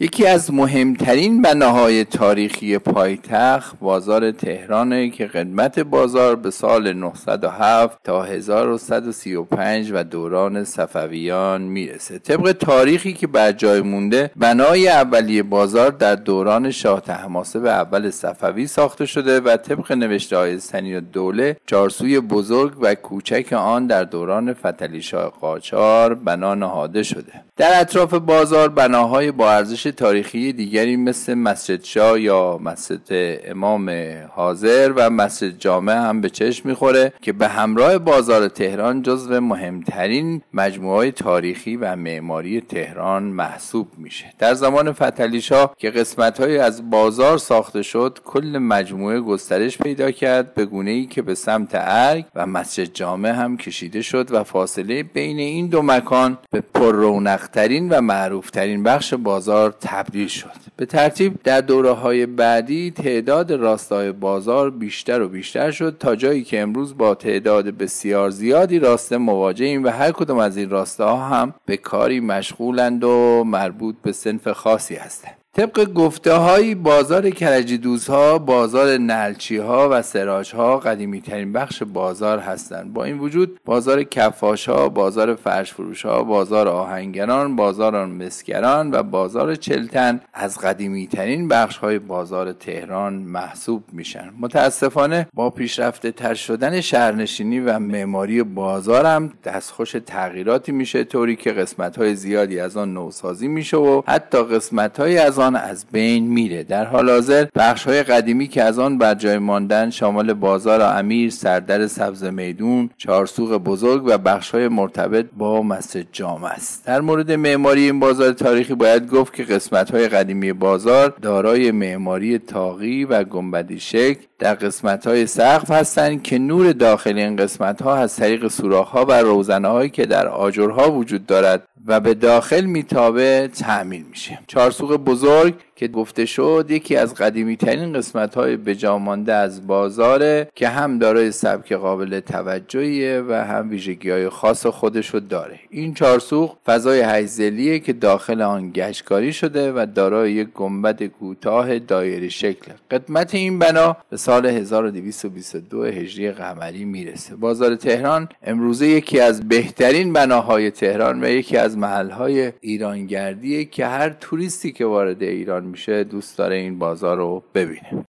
یکی از مهمترین بناهای تاریخی پایتخت بازار تهرانه که قدمت بازار به سال 907 تا 1135 و دوران صفویان می‌رسه. طبق تاریخی که بر جای مونده بنای اولیه بازار در دوران شاه تحماسب اول صفوی ساخته شده و طبق نوشته های سنی دوله چارسوی بزرگ و کوچک آن در دوران فتلی شاه قاجار بنا نهاده شده. در اطراف بازار بناهای با ارزش تاریخی دیگری مثل مسجد شاه یا مسجد امام حاضر و مسجد جامع هم به چشم می‌خوره که به همراه بازار تهران جزو مهمترین مجموعه تاریخی و معماری تهران محسوب میشه. در زمان فتلی شاه که قسمت از بازار ساخته شد کل مجموعه گسترش پیدا کرد به گونه ای که به سمت ارگ و مسجد جامع هم کشیده شد و فاصله بین این دو مکان به پر رونقترین و معروفترین بخش بازار تبدیل شد. به ترتیب در دوره های بعدی تعداد راستای بازار بیشتر و بیشتر شد تا جایی که امروز با تعداد بسیار زیادی راسته مواجهیم و هر کدام از این راستاها هم به کاری مشغولند و مربوط به سنف خاصی هستند. طبق گفته های بازار کرجی دوزها بازار نلچی ها و سراج ها قدیمی ترین بخش بازار هستند. با این وجود بازار کفاش ها بازار فرش فروش ها بازار آهنگران بازار مسگران و بازار چلتن از قدیمی ترین بخش های بازار تهران محسوب میشن. متاسفانه با پیشرفته تر شدن شهرنشینی و معماری بازار هم دستخوش تغییراتی میشه طوری که قسمت های زیادی از آن نوسازی میشه و حتی قسمت های از آن از بین میره. در حال حاضر بخش های قدیمی که از آن بر جای ماندن شامل بازار امیر سردر سبز میدون چهارسوق بزرگ و بخش های مرتبط با مسجد جامع است. در مورد معماری این بازار تاریخی باید گفت که قسمت های قدیمی بازار دارای معماری تاقی و گنبدی شکل در قسمت های سقف هستند که نور داخل این قسمت ها از طریق سوراخ ها و روزنه هایی که در آجرها وجود دارد و به داخل میتابه تعمین میشه. چارسوق بزرگ که گفته شد یکی از قدیمی ترین قسمت های بجامانده از بازاره که هم دارای سبک قابل توجهیه و هم ویژگی های خاص خودشو داره. این چارسوق فضای هیزلیه که داخل آن گشتکاری شده و دارای یک گنبد کوتاه دایره شکل. قدمت این بنا به سال 1222 هجری قمری می‌رسه. بازار تهران امروزه یکی از بهترین بناهای تهران و یکی از محلهای ایرانگردیه که هر توریستی که وارد ایران میشه دوست داره این بازار رو ببینه.